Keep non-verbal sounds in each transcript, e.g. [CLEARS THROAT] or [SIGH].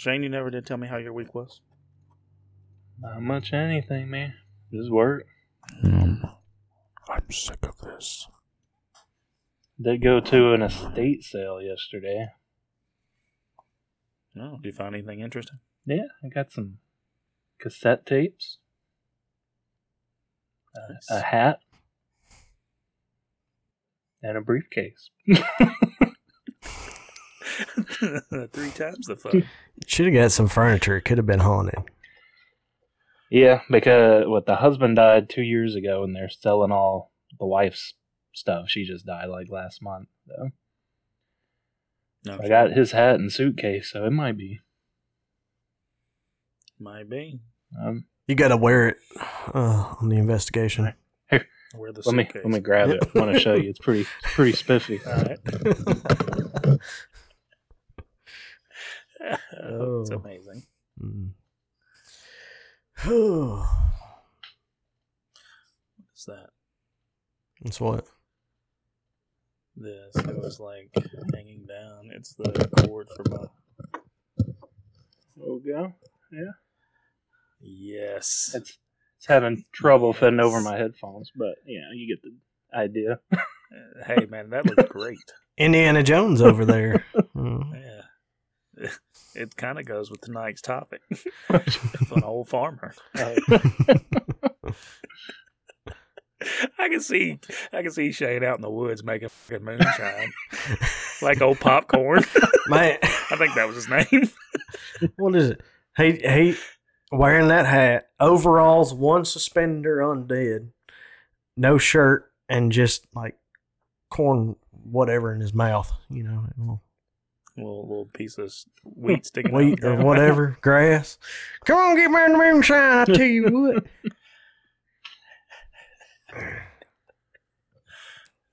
Shane, you never did tell me how your week was. Not much anything, man. Just work. Um, I'm sick of this. Did go to an estate sale yesterday. Oh, did you find anything interesting? Yeah, I got some cassette tapes, a, a hat, and a briefcase. [LAUGHS] [LAUGHS] Three times the fun. Should have got some furniture. It could have been haunted. Yeah, because what the husband died two years ago, and they're selling all the wife's stuff. She just died like last month. So No, I got his hat and suitcase, so it might be. might be. Um, You got to wear it uh, on the investigation. [LAUGHS] Wear the let me let me grab it. I want to show you. It's pretty it's pretty spiffy. All right. [LAUGHS] oh, it's Oh. amazing. Mm. What's that? That's what. This it was like hanging down. It's the cord for my. There we go. Yes. It's it's having trouble fitting over my headphones, but yeah, you get the idea. [LAUGHS] Hey man, that looks great. Indiana Jones over there. [LAUGHS] Mm. Yeah. [LAUGHS] It kind of goes with tonight's topic. [LAUGHS] It's an old farmer. I can see, I can see Shane out in the woods making fucking moonshine, [LAUGHS] like old popcorn. Man, I think that was his name. what is it? He he wearing that hat, overalls, one suspender undead, no shirt, and just like corn whatever in his mouth. You know, little little piece of [LAUGHS] wheat sticking wheat out. or whatever, [LAUGHS] grass. Come on, get me in the moonshine. I tell you what.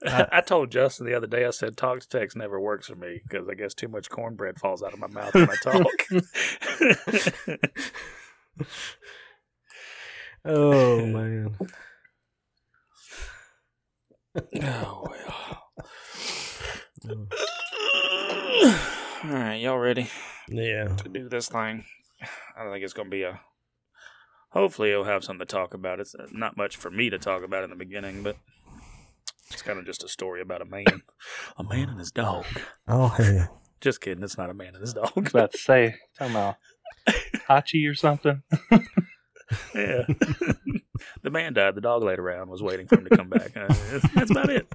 I told Justin the other day. I said talk to text never works for me because I guess too much cornbread falls out of my mouth when I talk. [LAUGHS] Oh man. oh well. Oh. [SIGHS] All right, y'all ready Yeah. to do this thing? I don't think it's gonna be a. Hopefully, you'll have something to talk about. It's uh, not much for me to talk about in the beginning, but it's kind of just a story about a man, a man and his dog. Oh hell. Just kidding. It's not a man and his dog. I was about to say, talking about Hachi or something. [LAUGHS] Yeah. [LAUGHS] the man died. The dog laid around, was waiting for him to come back. Uh, that's, that's about it.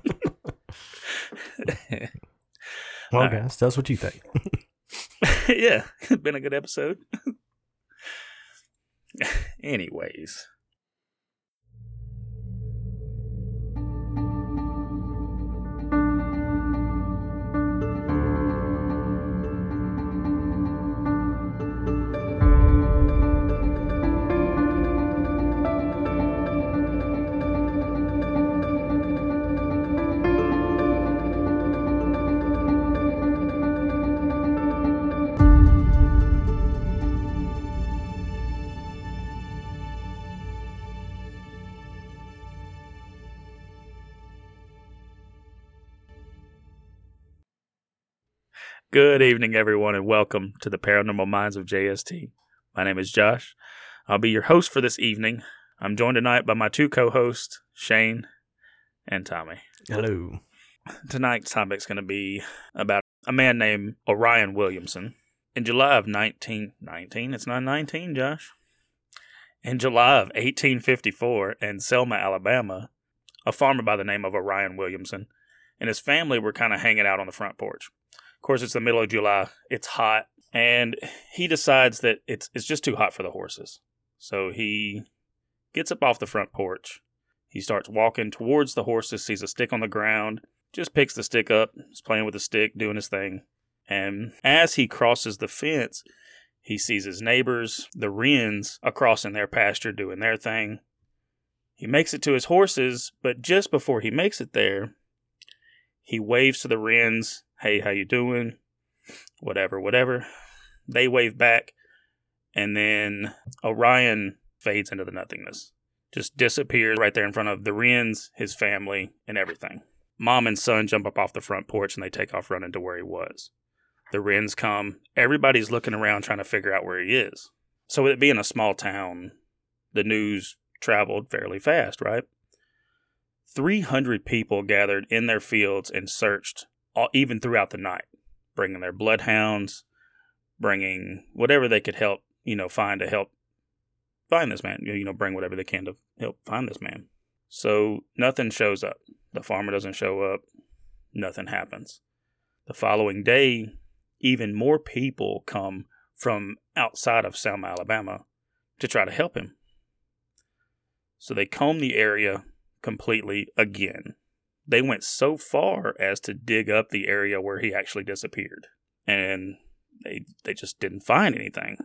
[LAUGHS] Well, All right. guys, that's what you think. [LAUGHS] [LAUGHS] yeah, [LAUGHS] been a good episode. Anyways. Good evening, everyone, and welcome to the Paranormal Minds of JST. My name is Josh. I'll be your host for this evening. I'm joined tonight by my two co hosts, Shane and Tommy. Hello. Tonight's topic is going to be about a man named Orion Williamson. In July of 1919, it's not 19, Josh. In July of 1854, in Selma, Alabama, a farmer by the name of Orion Williamson and his family were kind of hanging out on the front porch. Of course, it's the middle of July, it's hot, and he decides that it's, it's just too hot for the horses. So he gets up off the front porch. He starts walking towards the horses, sees a stick on the ground, just picks the stick up, is playing with the stick, doing his thing. And as he crosses the fence, he sees his neighbors, the wrens, across in their pasture doing their thing. He makes it to his horses, but just before he makes it there, he waves to the wrens, "Hey, how you doing?" Whatever, whatever. They wave back, and then Orion fades into the nothingness. Just disappears right there in front of the wrens, his family, and everything. Mom and son jump up off the front porch and they take off running to where he was. The Wrens come. Everybody's looking around trying to figure out where he is. So, with it being a small town, the news traveled fairly fast, right? 300 people gathered in their fields and searched all, even throughout the night, bringing their bloodhounds, bringing whatever they could help, you know, find to help find this man, you know, bring whatever they can to help find this man. So nothing shows up. The farmer doesn't show up. Nothing happens. The following day, even more people come from outside of Selma, Alabama to try to help him. So they comb the area completely again. They went so far as to dig up the area where he actually disappeared. And they they just didn't find anything.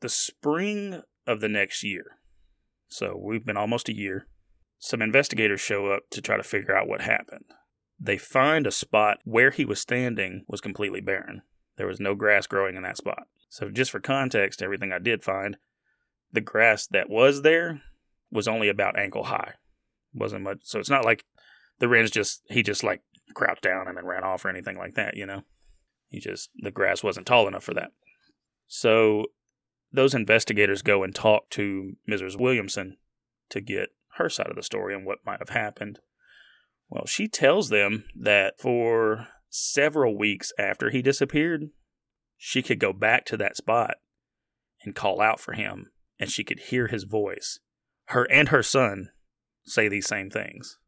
The spring of the next year. So we've been almost a year. Some investigators show up to try to figure out what happened. They find a spot where he was standing was completely barren. There was no grass growing in that spot. So, just for context, everything I did find, the grass that was there was only about ankle high. Wasn't much. So, it's not like the wrens just, he just like crouched down and then ran off or anything like that, you know? He just, the grass wasn't tall enough for that. So, those investigators go and talk to Mrs. Williamson to get her side of the story and what might have happened. Well, she tells them that for several weeks after he disappeared, she could go back to that spot and call out for him, and she could hear his voice. Her and her son say these same things.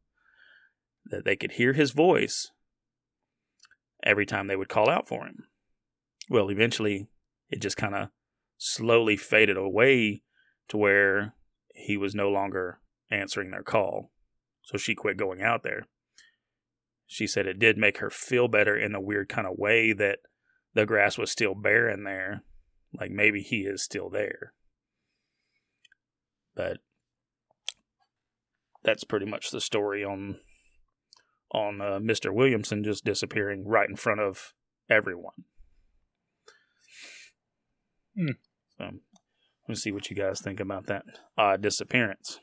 That they could hear his voice every time they would call out for him. Well, eventually, it just kind of slowly faded away to where he was no longer answering their call. So she quit going out there. She said it did make her feel better in a weird kind of way that the grass was still barren there. Like maybe he is still there. But that's pretty much the story on on uh, Mr. Williamson just disappearing right in front of everyone. Hmm. So, let's see what you guys think about that odd disappearance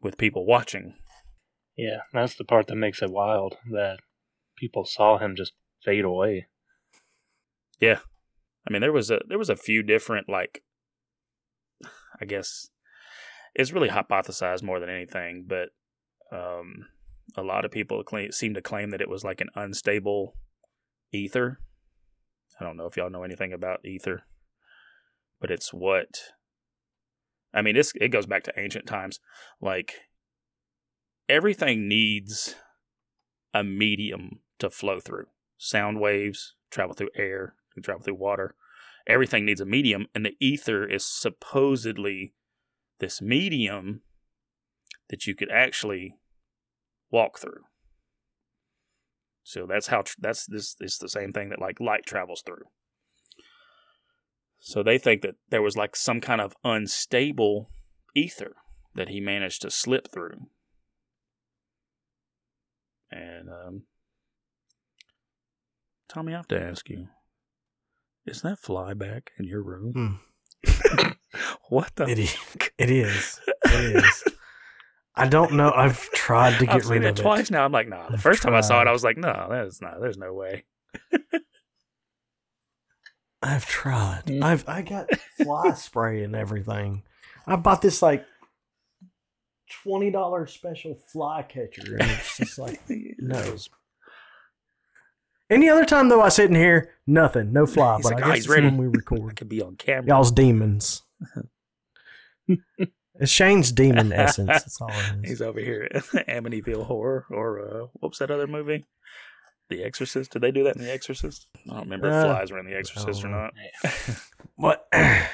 with people watching. Yeah, that's the part that makes it wild that people saw him just fade away. Yeah. I mean there was a there was a few different like I guess it's really hypothesized more than anything, but um a lot of people claim, seem to claim that it was like an unstable ether. I don't know if y'all know anything about ether, but it's what I mean, it's, it goes back to ancient times. Like everything needs a medium to flow through. Sound waves travel through air, can travel through water. Everything needs a medium, and the ether is supposedly this medium that you could actually walk through. So that's how tr- that's this is the same thing that like light travels through. So they think that there was like some kind of unstable ether that he managed to slip through. And um, Tommy, I have to ask you: Is that fly back in your room? [LAUGHS] what the? It is. It is. It is. [LAUGHS] I don't know. I've tried to [LAUGHS] get I've seen rid it of twice it. now. I'm like, nah. The I've first time I saw it. I was like, no, that's not. There's no way. [LAUGHS] I've tried. Mm. I've I got fly [LAUGHS] spray and everything. I bought this like twenty dollar special fly catcher, and it's just like no. Any other time though, I sit in here, nothing, no fly. He's but like, I "Oh, guess he's it's ready." when we record, I record. could be on camera. Y'all's demons. It's Shane's demon [LAUGHS] essence. That's all it is. He's over here at [LAUGHS] Amityville Horror, or uh, what was that other movie? The Exorcist. Did they do that in The Exorcist? I don't remember if Uh, flies were in The Exorcist or not. [LAUGHS] But [CLEARS THROAT]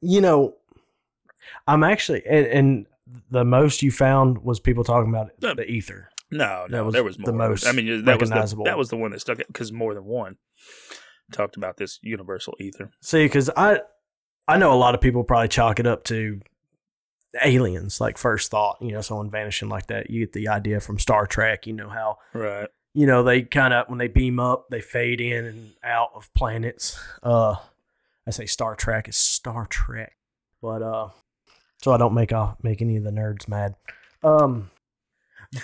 you know, I'm actually and, and the most you found was people talking about The- the ether. No, That no, was there was more. the most I mean, that was the, that was the one that stuck because more than one talked about this universal ether. See, because I I know a lot of people probably chalk it up to aliens, like first thought. You know, someone vanishing like that. You get the idea from Star Trek. You know how Right. you know they kind of when they beam up, they fade in and out of planets. Uh, I say Star Trek is Star Trek, but uh, so I don't make off make any of the nerds mad. Um,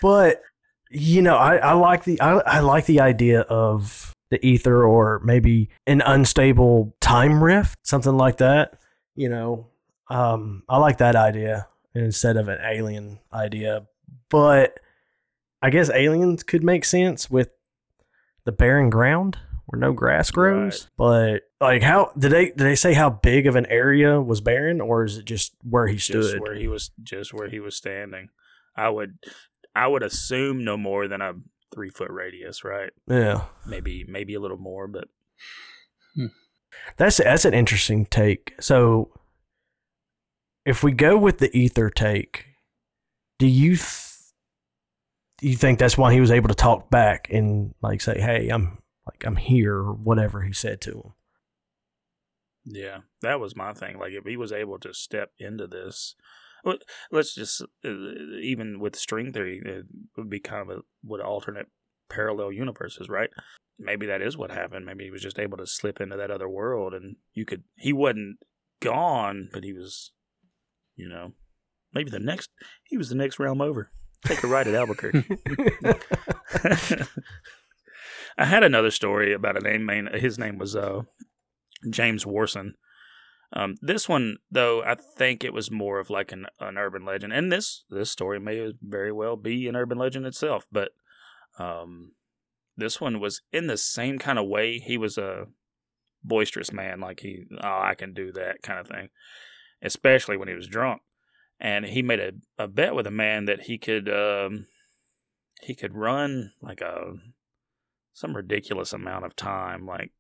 but you know, I, I like the I, I like the idea of the ether or maybe an unstable time rift, something like that. You know, um, I like that idea instead of an alien idea. But I guess aliens could make sense with the barren ground where no grass grows. But like, how did they did they say how big of an area was barren, or is it just where he stood? Just where he was, just where he was standing. I would, I would assume no more than a three foot radius, right? yeah, Maybe, maybe a little more, but hmm. that's that's an interesting take. So, if we go with the ether take, do you th- do you think that's why he was able to talk back and like say, "Hey, I'm like I'm here," or whatever he said to him? Yeah, that was my thing. Like, if he was able to step into this, well, let's just uh, even with string theory, it would be kind of a what alternate parallel universes, right? Maybe that is what happened. Maybe he was just able to slip into that other world, and you could. He wasn't gone, but he was, you know, maybe the next. He was the next realm over. Take a ride at Albuquerque. [LAUGHS] [LAUGHS] I had another story about a name. His name was uh, James Worson. Um, this one, though, I think it was more of like an, an urban legend, and this this story may very well be an urban legend itself. But um, this one was in the same kind of way. He was a boisterous man, like he, oh, I can do that kind of thing, especially when he was drunk. And he made a, a bet with a man that he could um, he could run like a some ridiculous amount of time, like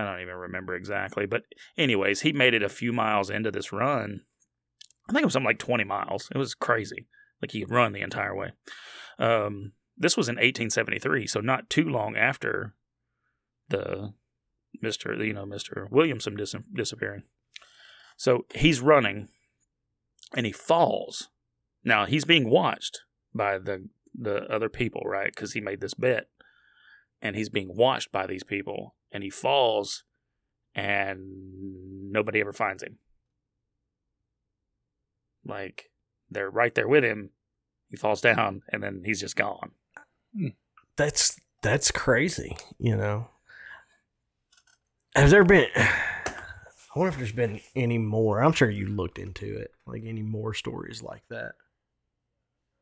I don't even remember exactly. But anyways, he made it a few miles into this run. I think it was something like 20 miles. It was crazy. Like he could run the entire way. Um, this was in 1873, so not too long after the Mr. you know Mr. Williamson dis- disappearing. So he's running and he falls. Now he's being watched by the the other people, right? Cuz he made this bet. And he's being watched by these people and he falls and nobody ever finds him. Like they're right there with him. He falls down and then he's just gone. Hmm. that's that's crazy. You know, has there been? [SIGHS] I wonder if there's been any more. I'm sure you looked into it, like any more stories like that.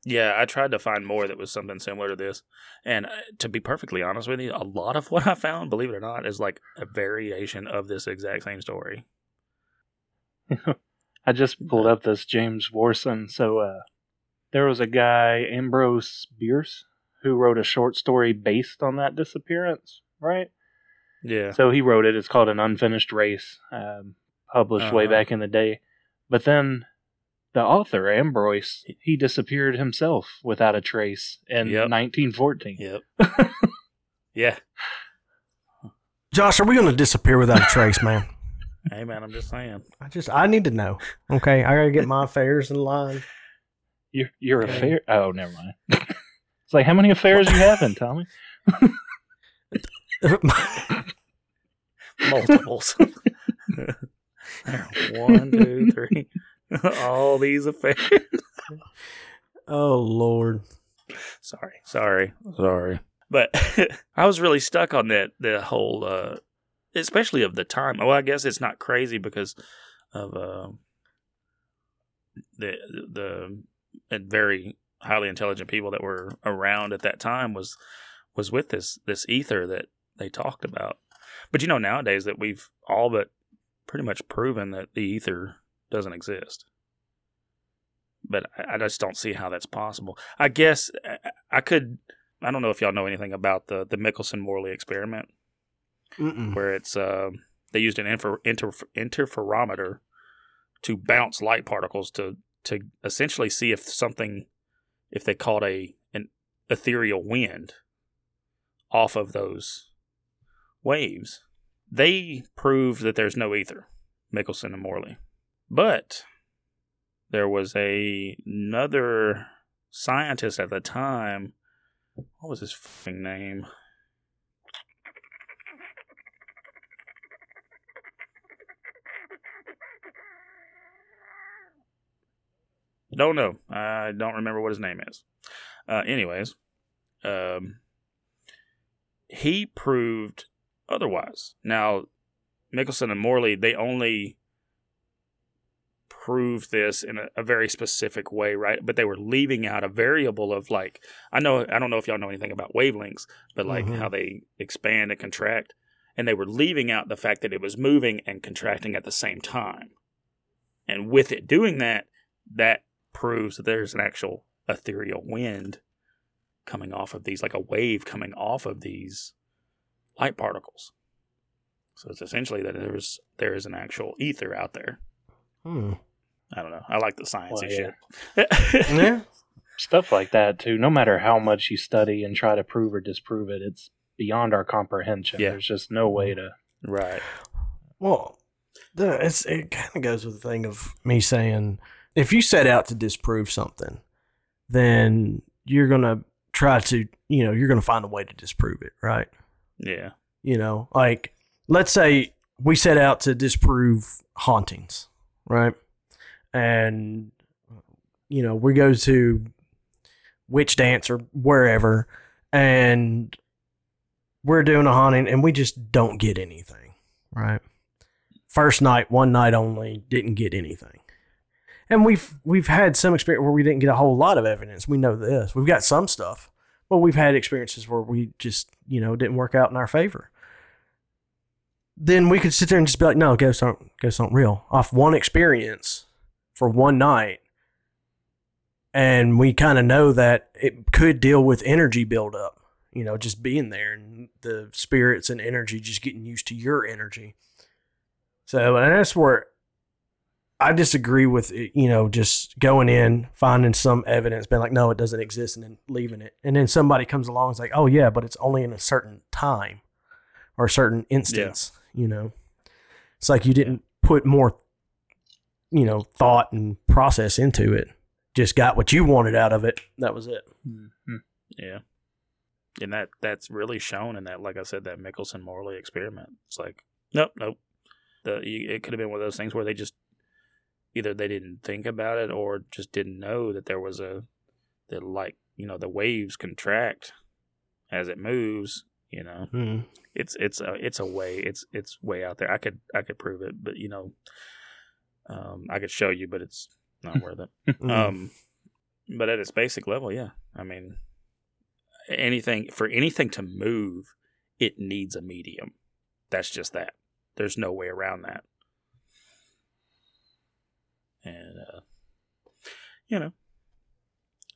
Yeah, I tried to find more that was something similar to this. And uh, to be perfectly honest with you, a lot of [LAUGHS] what I found, believe it or not, is like a variation of this exact same story. [LAUGHS] I just pulled up this James Worson. So uh, there was a guy, Ambrose Bierce, who wrote a short story based on that disappearance, right? Yeah. So he wrote it. It's called An Unfinished Race, um, published way Uh-huh. back in the day. But then the author, Ambrose, he disappeared himself without a trace in Yep. 1914. Yep. [LAUGHS] yeah. Josh, are we going to disappear without a trace, man? [LAUGHS] Hey man, I'm just saying. I just I need to know. Okay, I gotta get my affairs in line. You're, you're Okay. affair. Oh, never mind. [LAUGHS] it's like, how many affairs you having, Tommy? Multiples. One, two, three. [LAUGHS] All these affairs. [LAUGHS] oh Lord. Sorry, sorry, sorry. But [LAUGHS] I was really stuck on that the whole, uh, especially of the time. Well, I guess it's not crazy because of uh, the the very highly intelligent people that were around at that time was was with this this ether that they talked about. But you know nowadays that we've all but pretty much proven that the ether doesn't exist. But I, I just don't see how that's possible. I guess I, could. I don't know if y'all know anything about the the Michelson Morley experiment, Mm-mm. where it's uh, they used an infer, inter, interferometer to bounce light particles to to essentially see if something, if they caught a an ethereal wind off of those waves, they proved that there's no ether, Michelson and Morley, but there was a another scientist at the time. What was his name? Don't know. I don't remember what his name is. Uh, anyways, um, he proved otherwise. Now, Michelson and Morley, they only proved this in a, a, very specific way, right? But they were leaving out a variable of like, I know, I don't know if y'all know anything about wavelengths, but like Mhm. how they expand and contract. And they were leaving out the fact that it was moving and contracting at the same time. And with it doing that, that proves that there's an actual ethereal wind coming off of these, like a wave coming off of these light particles. So it's essentially that there's there is an actual ether out there. Hmm. I don't know. I like the sciencey Well, yeah. shit. [LAUGHS] Yeah. Stuff like that too. No matter how much you study and try to prove or disprove it, it's beyond our comprehension. Yeah. There's just no way to. right. Well, the, it's, it kind of goes with the thing of me saying if you set out to disprove something, then you're going to try to, you know, you're going to find a way to disprove it, right? Yeah. You know, like let's say we set out to disprove hauntings, right? And, you know, we go to witch dance or wherever and we're doing a haunting and we just don't get anything, right? First night, one night only, didn't get anything. And we've we've had some experience where we didn't get a whole lot of evidence. We know this. We've got some stuff, but we've had experiences where we just, you know, didn't work out in our favor. Then we could sit there and just be like, no, ghosts aren't ghosts aren't real. Off one experience for one night. And we kind of know that it could deal with energy buildup, you know, just being there and the spirits and energy just getting used to your energy. So, and that's where I disagree with, eh, you know, just going in, finding some evidence, being like, no, it doesn't exist, and then leaving it. And then somebody comes along and is like, oh, yeah, but it's only in a certain time or a certain instance, you know. It's like you didn't put more, you know, thought and process into it. Just got what you wanted out of it. That was it. Mhm. Yeah. And that that's really shown in that, like I said, that Michelson Morley experiment. It's like, nope, nope. The it could have been one of those things where they just either they didn't think about it or just didn't know that there was a that like you know the waves contract as it moves. You know, Mm. it's it's a it's a way it's it's way out there. I could I could prove it, but you know, um, I could show you, but it's not worth it. [LAUGHS] Mm. Um, but at its basic level, yeah. I mean, anything for anything to move, it needs a medium. That's just that. There's no way around that. And uh, you know,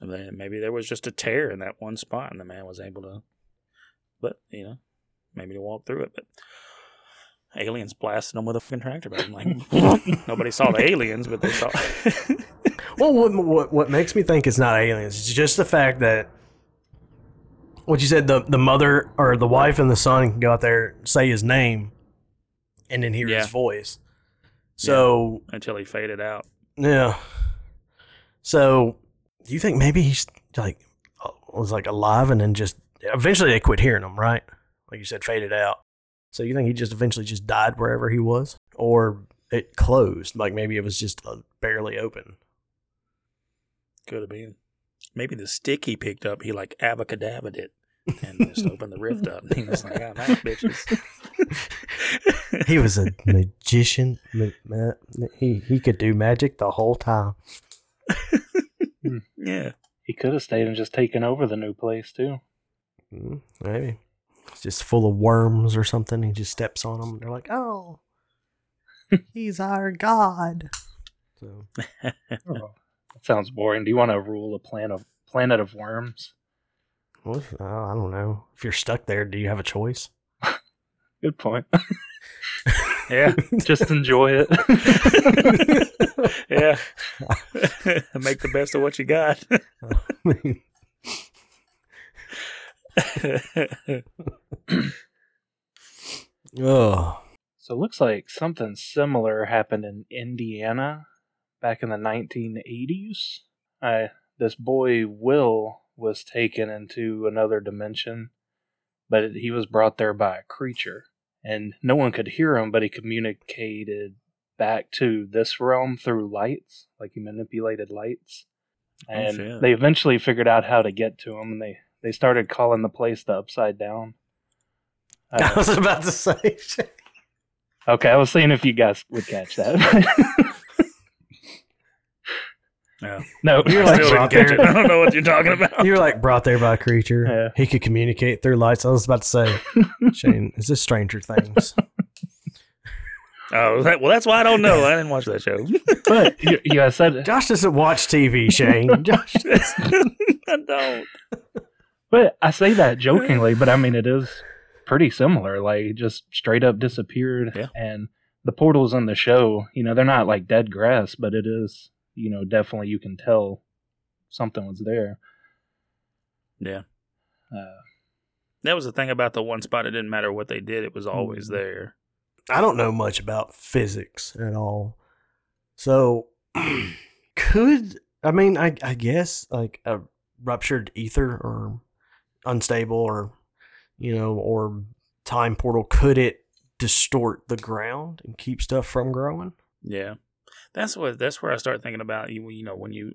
maybe there was just a tear in that one spot, and the man was able to. But you know, maybe to walk through it, but. Aliens blasting them with a fucking tractor beam. Like [LAUGHS] nobody saw the aliens, but they saw. [LAUGHS] Well, what, what what makes me think it's not aliens? It's just the fact that what you said the the mother or the wife and the son can go out there say his name, and then hear Yeah. his voice. So until he faded out. yeah. So do you think maybe he's like was like alive and then just eventually they quit hearing him, right? Like you said, faded out. So you think he just eventually just died wherever he was, or it closed? Like maybe it was just uh, barely open. Could have been. Maybe the stick he picked up, he like abacadabbed it and just opened the rift up. And He was like, "Ah, nice bitches." [LAUGHS] he was a magician. Ma- ma- He he could do magic the whole time. [LAUGHS] yeah, He could have stayed and just taken over the new place too. Mm, Maybe it's just full of worms or something. He just steps on them. They're like, "Oh, [LAUGHS] he's our god." So [LAUGHS] Oh, that sounds boring. Do you want to rule a planet of planet of worms? what if- uh, I don't know. If you're stuck there, do you have a choice? [LAUGHS] Good point. yeah, just enjoy it. yeah. Make the best of what you got. Oh, so it looks like something similar happened in Indiana back in the 1980s. I this boy Will was taken into another dimension, but he was brought there by a creature, and no one could hear him, but he communicated back to this realm through lights, like he manipulated lights. Oh, and shit. they eventually figured out how to get to him, and they they started calling the place the Upside Down. [LAUGHS] I Uh, was about to say. okay, I was seeing if you guys would catch that. [LAUGHS] Yeah. no, You're like still didn't out catch there. [LAUGHS] I don't know what you're talking about. you were like brought there by a creature. Yeah. He could communicate through lights. I was about to say, Shane, is this Stranger Things? Oh, that, well, that's why I don't know. I didn't watch that show. but you, you guys said Josh doesn't watch TV, Shane. Josh, I don't. But I say that jokingly, but I mean it is pretty similar. Like just straight up disappeared, Yeah. and the portals in the show, you know, they're not like dead grass, but it is, you know, definitely you can tell something was there. Yeah. Uh, That was the thing about the one spot. It didn't matter what they did; it was always Mhm. there. I don't know much about physics at all. So, [CLEARS THROAT] could I mean, I I guess like a ruptured ether or unstable or you know or time portal could it distort the ground and keep stuff from growing? Yeah, that's what. That's where I start thinking about you. You know, when you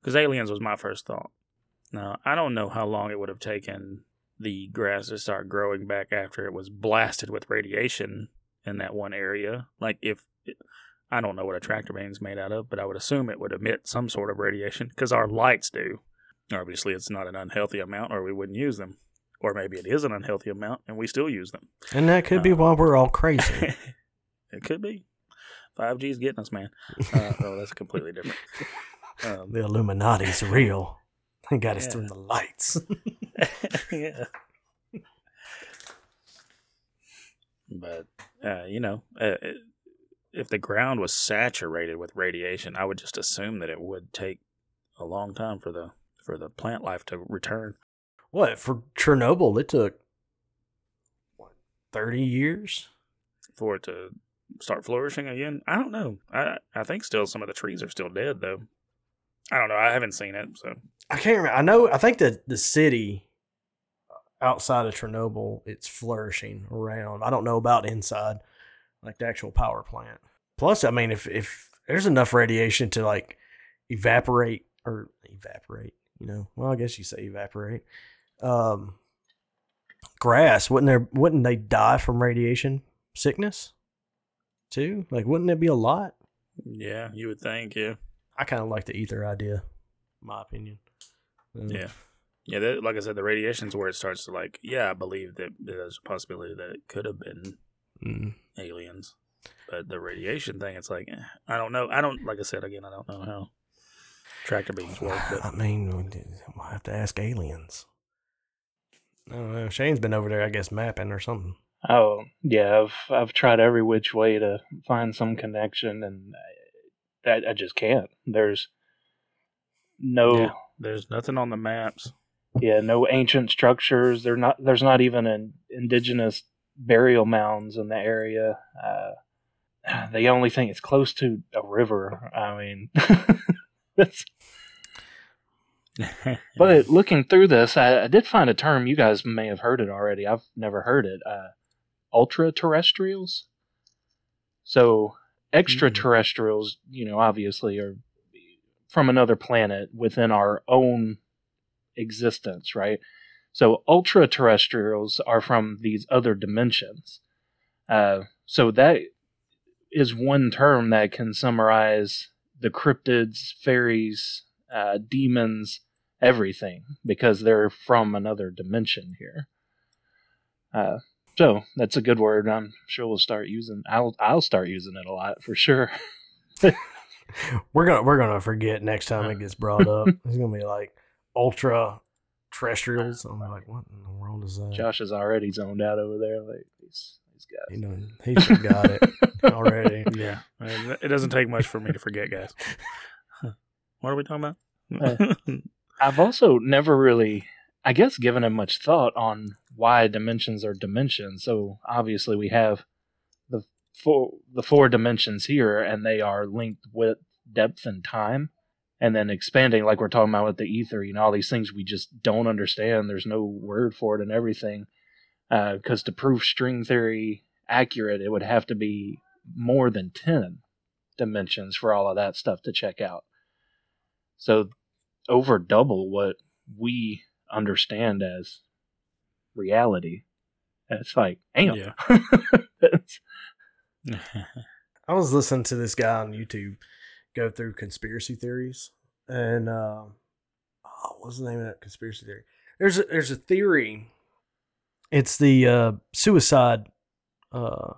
because aliens was my first thought. Now I don't know how long it would have taken the grass to start growing back after it was blasted with radiation in that one area. Like if I don't know what a tractor beam's made out of, but I would assume it would emit some sort of radiation because our lights do. Obviously, it's not an unhealthy amount, or we wouldn't use them. Or maybe it is an unhealthy amount, and we still use them. And that could be Uh, why we're all crazy. [LAUGHS] it could be. 5G's getting us, man. Uh, oh, that's completely different. [LAUGHS] Um, the Illuminati's real. They got us Yeah. through the lights. [LAUGHS] yeah. But, uh, you know, uh, it, if the ground was saturated with radiation, I would just assume that it would take a long time for the for the plant life to return. what for Chernobyl? It took what thirty years. for it to start flourishing again. I don't know. I I think still some of the trees are still dead though. I don't know. I haven't seen it, so I can't remember. I know. I think that the city uh, outside of Chernobyl, it's flourishing around. I don't know about inside, like the actual power plant. Plus, I mean, if if there's enough radiation to like evaporate or evaporate, you know, well, I guess you say evaporate. Um, grass wouldn't there? Wouldn't they die from radiation sickness too? Like, wouldn't it be a lot? yeah, you would think, yeah, I kind of like the ether idea, my opinion. Uh, yeah, yeah. That, like I said, the radiation's where it starts to like. Yeah, I believe that there's a possibility that it could have been mm. aliens, but the radiation thing, it's like eh, I don't know. I don't like I said again. I don't know how tractor beams work, [SIGHS] But. I mean, we'll have to ask aliens. I don't know. Shane's been over there, I guess, mapping or something. oh yeah, I've I've tried every which way to find some connection, and I, I, I just can't. There's no Yeah. there's nothing on the maps. yeah, no ancient structures. There's not. There's not even an indigenous burial mounds in the area. Uh, [SIGHS] the only thing it's close to a river. I mean, that's, [LAUGHS] [LAUGHS] but [LAUGHS] looking through this, I, I did find a term. You guys may have heard it already. I've never heard it. Uh, ultra terrestrials. So extraterrestrials, you know, obviously are from another planet within our own existence, right? So ultra terrestrials are from these other dimensions. Uh, so that is one term that can summarize the cryptids, fairies, uh, demons, everything, because they're from another dimension here. Uh, so that's a good word. I'm sure we'll start using. I'll I'll start using it a lot for sure. [LAUGHS] We're gonna we're gonna forget next time it gets brought up. [LAUGHS] It's gonna be like ultra terrestrials. I'm like, what in the world is that? Josh is already zoned out over there. Like these these guys. You know, he forgot it already. [LAUGHS] Yeah, Uh, it doesn't take much for me to forget, guys. What are we talking Uh, about? I've also never really, I guess, given it much thought on why dimensions are dimensions. So obviously we have the four the four dimensions here, and they are linked with depth and time, and then expanding like we're talking about with the ether. You know, all these things we just don't understand. There's no word for it and everything. Because to prove string theory accurate, it would have to be more than ten dimensions for all of that stuff to check out. So over double what we understand as reality. It's like, damn. Yeah. [LAUGHS] I was listening to this guy on YouTube go through conspiracy theories, and uh, oh, what's the name of that conspiracy theory? There's a, there's a theory. It's the uh, suicide uh,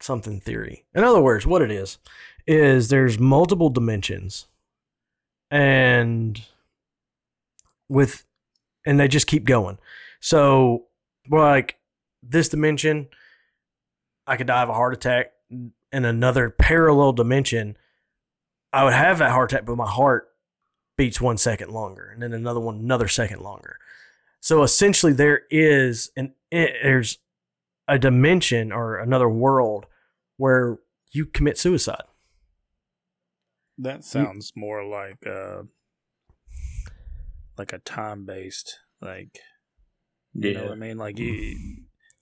something theory. In other words, what it is is there's multiple dimensions, and with and they just keep going. So, like this dimension, I could die of a heart attack in another parallel dimension. I would have that heart attack, but my heart beats one second longer, and then another one another second longer. So essentially, there is an eh, there's a dimension or another world where you commit suicide. That sounds more like uh like a time based like you know what I mean? Like you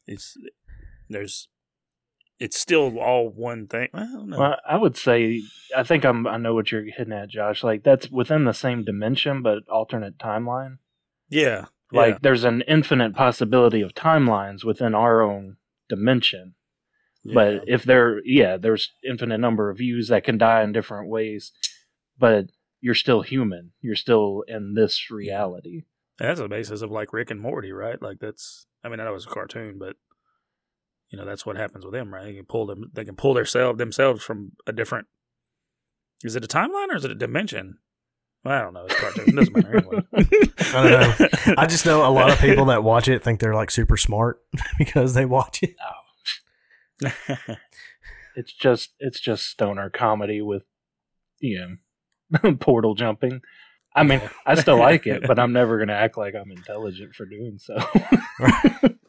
it's there's it's still all one thing. I don't know. Well, I would say I think I'm I know what you're hitting at, Josh. Like that's within the same dimension but alternate timeline. yeah. Like there's an infinite possibility of timelines within our own dimension. yeah, But if there yeah, there's infinite number of views that can die in different ways. But you're still human. You're still in this reality. that's the basis of like Rick and Morty, right? Like that's I mean I know it was a cartoon, but you know, that's what happens with them, right? They can pull them they can pull their self themselves from a different is it a timeline or is it a dimension? Well, I don't know. It's a cartoon. It doesn't matter anyway. [LAUGHS] I don't know. I just know a lot of people that watch it think they're like super smart [LAUGHS] because they watch it. Oh. It's just it's just stoner comedy with you know [LAUGHS] portal jumping. I mean, I still like it, but I'm never gonna act like I'm intelligent for doing so.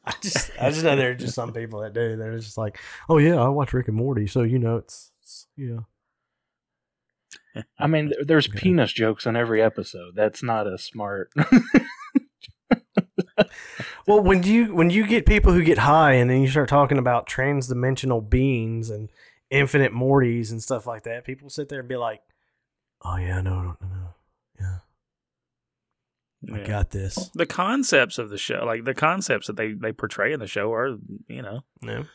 I just, I just know there are just some people that do. They're just like, oh yeah, I watch Rick and Morty, so you know it's, it's you know. I mean, there's Okay. penis jokes on every episode. That's not a smart. [LAUGHS] Well, when you when you get people who get high and then you start talking about trans-dimensional beings and infinite Mortys and stuff like that, people sit there and be like, "Oh yeah, no, no, no, no. yeah, I Yeah. got this." the concepts of the show, like the concepts that they they portray in the show, are you know No,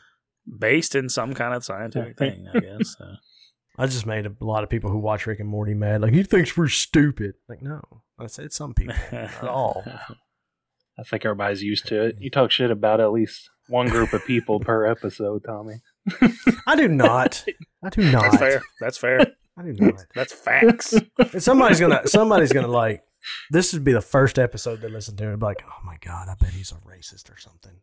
based in some kind of scientific thing, I guess. So. I just made a lot of people who watch Rick and Morty mad. Like he thinks we're stupid. Like no, I said some people, not all. [LAUGHS] I think everybody's used to it. You talk shit about at least one group of people per [LAUGHS] episode, Tommy. I do not. I do not. That's fair. That's fair. I do not. That's facts. And somebody's gonna somebody's gonna like this would be the first episode they listen to and be like, oh my god, I bet he's a racist or something.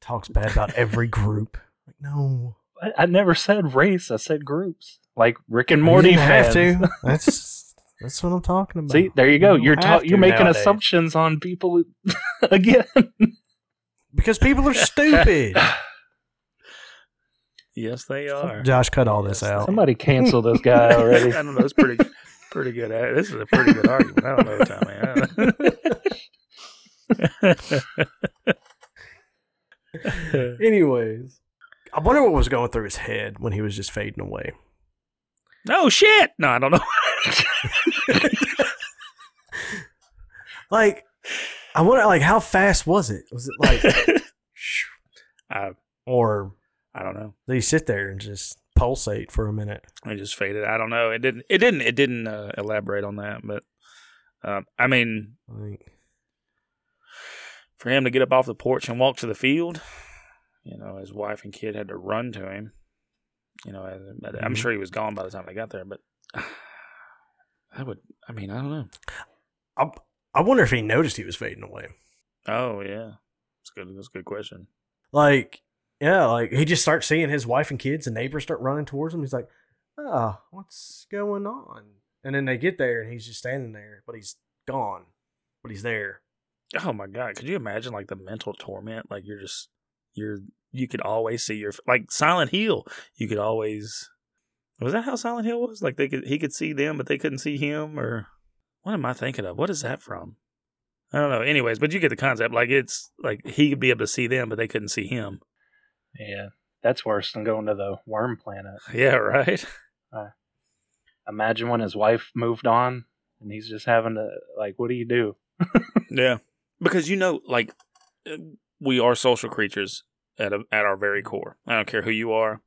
Talks bad about every group. Like, no. I, I never said race. I said groups. Like Rick and Morty didn't have to. [LAUGHS] That's [LAUGHS] that's what I'm talking about. See, there you go. You you're ta- you're making nowadays. assumptions on people [LAUGHS] again. Because people are stupid. yes, they are. Josh cut all this out. Somebody cancel this guy already. I don't know. It's pretty, pretty good. This is a pretty good argument. I don't know, Tommy. I don't know. Anyways. I wonder what was going through his head when he was just fading away. No shit. No, I don't know. [LAUGHS] Like I wonder like how fast was it? Was it like [LAUGHS] I, or I don't know. They sit there and just pulsate for a minute? I just faded. I don't know. It didn't. It didn't. It didn't uh, elaborate on that. But um, I mean, Like for him to get up off the porch and walk to the field, you know, his wife and kid had to run to him. You know, I'm Mhm. sure he was gone by the time they got there. But [SIGHS] I would. I mean, I don't know. I, I wonder if he noticed he was fading away. Oh yeah, that's good. That's a good question. Like, yeah, like he just starts seeing his wife and kids and neighbors start running towards him. He's like, oh, what's going on? And then they get there and he's just standing there, but he's gone, but he's there. Oh my god, could you imagine like the mental torment? Like you're just you're you could always see your like Silent Hill. You could always was that how Silent Hill was? Like they could he could see them, but they couldn't see him. Or what am I thinking of? What is that from? I don't know. Anyways, but you get the concept. Like it's like he could be able to see them, but they couldn't see him. Yeah, that's worse than going to the worm planet. Yeah, right. Imagine when his wife moved on and he's just having to like, what do you do? [LAUGHS] Yeah, because you know, like uh, we are social creatures at a, at our very mm-hmm. core. I don't care who you are.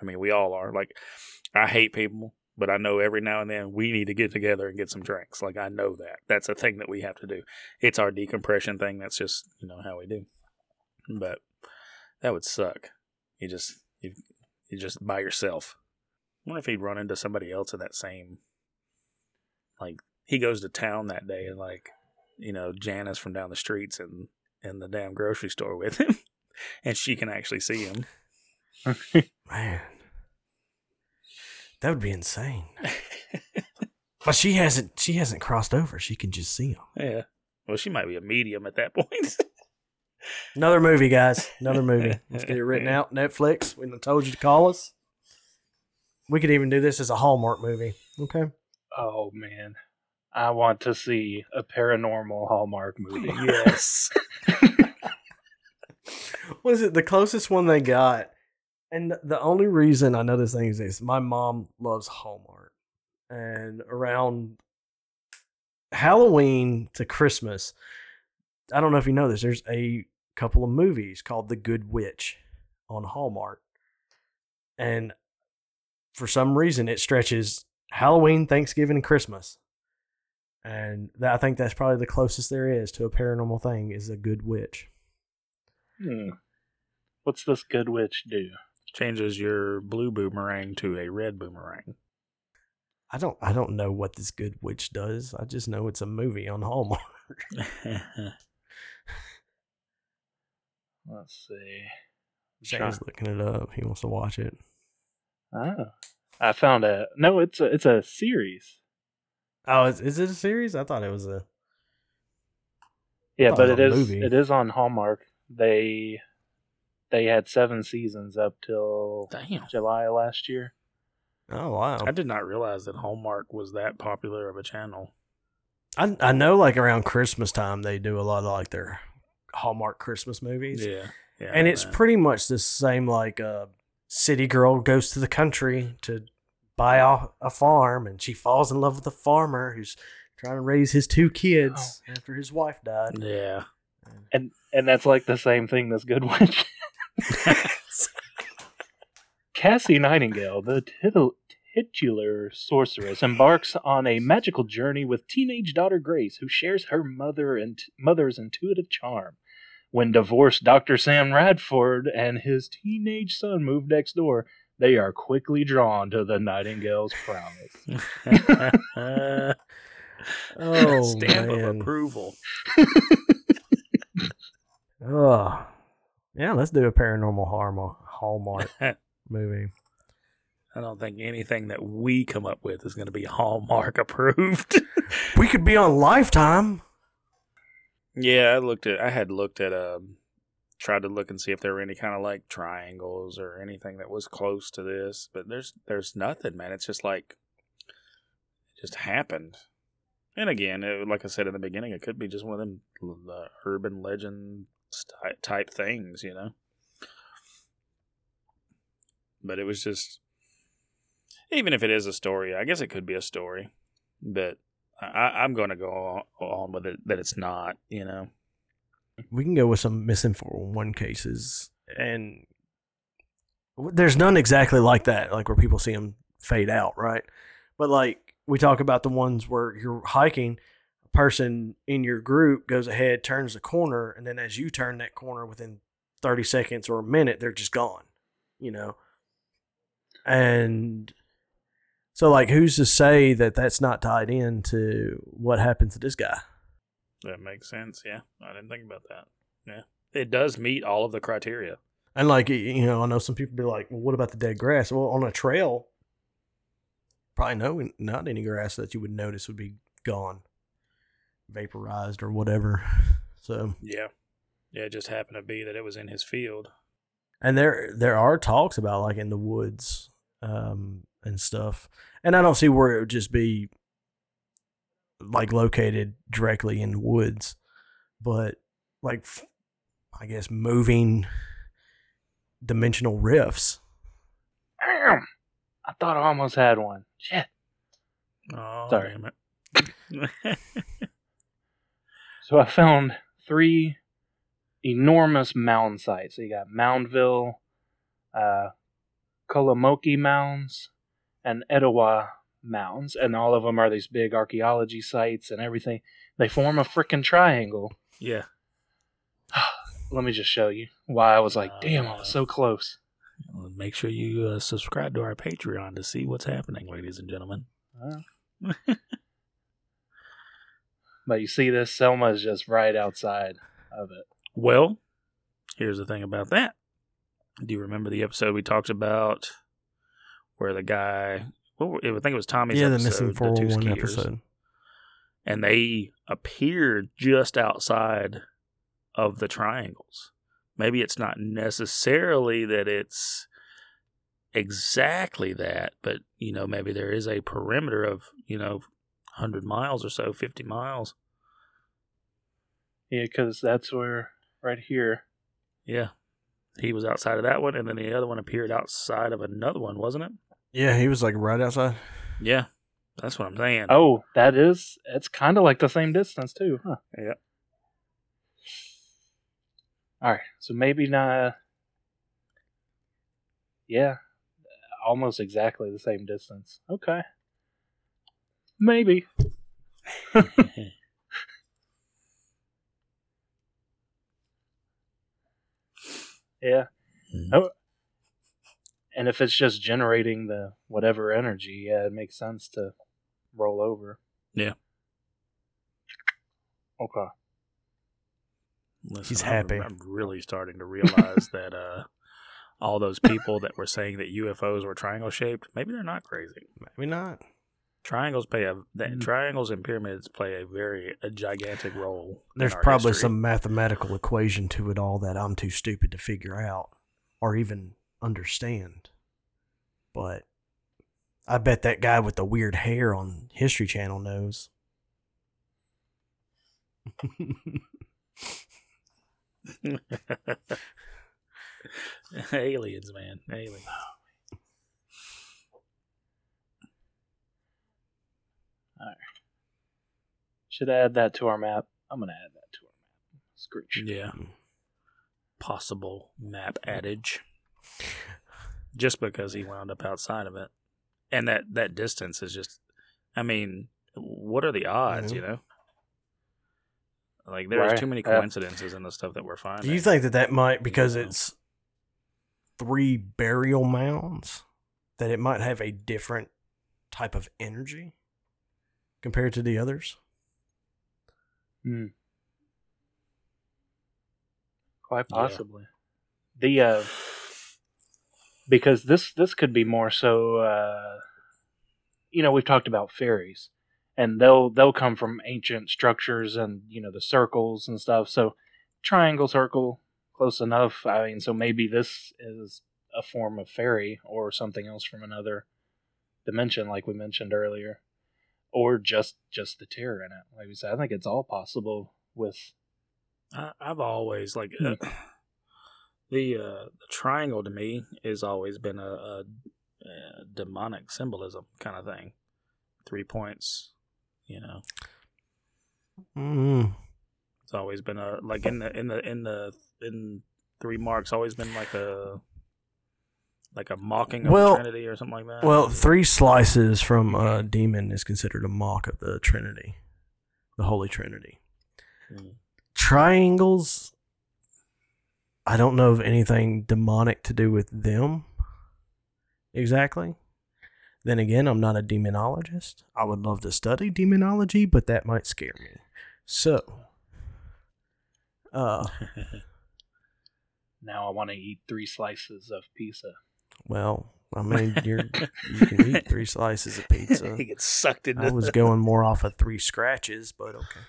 I mean, we all are. Like, I hate people, but I know every now and then we need to get together and get some drinks. Like, I know that that's a thing that we have to do. It's our decompression thing. That's just you know how we do. But that would suck. You just you you just by yourself. I wonder if he'd run into somebody else in that same. Like he goes to town that day and like you know, Janice from down the streets and in the damn grocery store with him, [LAUGHS] and she can actually see him. [LAUGHS] Man, that would be insane. [LAUGHS] But she hasn't. She hasn't crossed over. She can just see him. yeah. Well, she might be a medium at that point. [LAUGHS] Another movie, guys. Another movie. Let's get it written out. Netflix. We done told you to call us. We could even do this as a Hallmark movie. Okay. Oh man, I want to see a paranormal Hallmark movie. yes. What is it? The closest one they got. And the only reason I know this thing is this my mom loves Hallmark. And around Halloween to Christmas, I don't know if you know this, there's a couple of movies called The Good Witch on Hallmark. And for some reason, it stretches Halloween, Thanksgiving, and Christmas. And that, I think that's probably the closest there is to a paranormal thing is a good witch. Hmm. What's this good witch do? Changes your blue boomerang to a red boomerang. I don't I don't know what this good witch does. I just know it's a movie on Hallmark. [LAUGHS] [LAUGHS] Let's see. Shane's looking it up. He wants to watch it. Oh. I found a no. It's a it's a series. Oh, is, is it a series? I thought it was a. Yeah, but it it was a is movie. it is on Hallmark. They they had seven seasons up till Damn. July of last year. Oh wow! I did not realize that Hallmark was that popular of a channel. I I know like around Christmas time they do a lot of like their Hallmark Christmas movies, Yeah. Yeah. and it's man. pretty much the same. Like a city girl goes to the country to buy a, a farm, and she falls in love with a farmer who's trying to raise his two kids oh. after his wife died. Yeah. And and that's like the same thing this good witch. [LAUGHS] Cassie Nightingale, the titul- titular sorceress, embarks on a magical journey with teenage daughter Grace, who shares her mother and mother's intuitive charm. When divorced Dr. Sam Radford and his teenage son move next door, they are quickly drawn to the Nightingale's promise. [LAUGHS] [LAUGHS] Oh, Stamp man. of approval. Oh, yeah. Let's do a paranormal Hallmark [LAUGHS] Hallmark movie. I don't think anything that we come up with is going to be Hallmark approved. [LAUGHS] We could be on Lifetime. yeah, I looked at. I had looked at. Um, tried to look and see if there were any kind of like triangles or anything that was close to this, but there's there's nothing, man. It's just like it just happened. And again, it, like I said in the beginning, it could be just one of them uh, urban legend sti- type things, you know. But it was just, even if it is a story, I guess it could be a story. But I, I'm going to go on, with it that it's not, you know. We can go with some missing four one cases, and there's none exactly like that, like where people see them fade out, right? But like we talk about the ones where you're hiking, person in your group goes ahead, turns the corner, and then as you turn that corner within 30 seconds or a minute, they're just gone, you know? And so, like, who's to say that that's not tied into what happened to this guy? That makes sense. Yeah. I didn't think about that. Yeah. It does meet all of the criteria. And like you know, I know some people be like, "Well, what about the dead grass?" Well, on a trail, probably no, not any grass that you would notice would be gone, vaporized or whatever. [LAUGHS] So, Yeah. Yeah. It just happened to be that it was in his field. and there there are talks about like in the woods um, and stuff, and I don't see where it would just be like located directly in the woods, but like f- I guess moving dimensional rifts. Damn! I thought I almost had one. Shit. Oh, Sorry. damn it. [LAUGHS] So I found three enormous mound sites. So you got Moundville, uh, Kolomoki Mounds, and Etowah Mounds, and all of them are these big archaeology sites and everything. They form a freaking triangle. yeah. [SIGHS] Let me just show you why I was like, damn, I was so close. Make sure you uh, subscribe to our Patreon to see what's happening, ladies and gentlemen. Uh, [LAUGHS] but you see this, Selma is just right outside of it. Well, here's the thing about that. Do you remember the episode we talked about where the guy? Well, I think it was Tommy's. yeah, the missing two 401 skiers, episode. and they appeared just outside of the triangles. Maybe it's not necessarily that it's exactly that, but you know, maybe there is a perimeter of you know, hundred miles or so, fifty miles. Yeah, because that's where, right here. Yeah. He was outside of that one, and then the other one appeared outside of another one, wasn't it? Yeah, he was like right outside. Yeah. That's what I'm saying. Oh, that is, it's kind of like the same distance, too, huh? Yeah. All right, so maybe not. Yeah, almost exactly the same distance. Okay. Maybe. [LAUGHS] Yeah. Mhm. Oh. And if it's just generating the whatever energy, yeah, it makes sense to roll over. Yeah. Okay. Listen, He's I'm- happy. I'm, really starting to realize [LAUGHS] that uh, all those people that were saying that UFOs were triangle shaped, maybe they're not crazy. Maybe not. Triangles play a that, Mm. triangles and pyramids play a very a gigantic role. There's probably history. some mathematical equation to it all that I'm too stupid to figure out or even understand. But I bet that guy with the weird hair on History Channel knows. [LAUGHS] aliens, man, aliens. Should I add that to our map. I'm gonna add that to our map. Screech. Yeah. Possible map adage. Just because he wound up outside of it. And that, that distance is just I mean, what are the odds, Mhm. you know? Like there's Right, too many yeah. coincidences in the stuff that we're finding. Do you think that that might, because Yeah. it's three burial mounds, that it might have a different type of energy compared to the others? Hmm. Quite Yeah. possibly. The uh because this this could be more so uh you know, we've talked about fairies and they'll they'll come from ancient structures and you know the circles and stuff. So triangle circle close enough. I mean, so maybe this is a form of fairy or something else from another dimension like we mentioned earlier or just just the terror in it. Like we said, I think it's all possible with I, I've always like uh, [CLEARS THROAT] the uh, the triangle to me has always been a, a, a demonic symbolism kind of thing. Three points, you know. Mm. It's always been a like in the in the in the in three marks. Always been like a like a mocking of Well- the Trinity or something like that. Well, three slices from a demon is considered a mock of the Trinity, the Holy Trinity. Mm. Triangles, I don't know of anything demonic to do with them exactly. Then again, I'm not a demonologist. I would love to study demonology, but that might scare me. So, uh, [LAUGHS] now I want to eat three slices of pizza. Well, I [LAUGHS] mean, you're you can eat three slices of pizza. [LAUGHS] he gets sucked into. I was going more [LAUGHS] off of three scratches, but okay.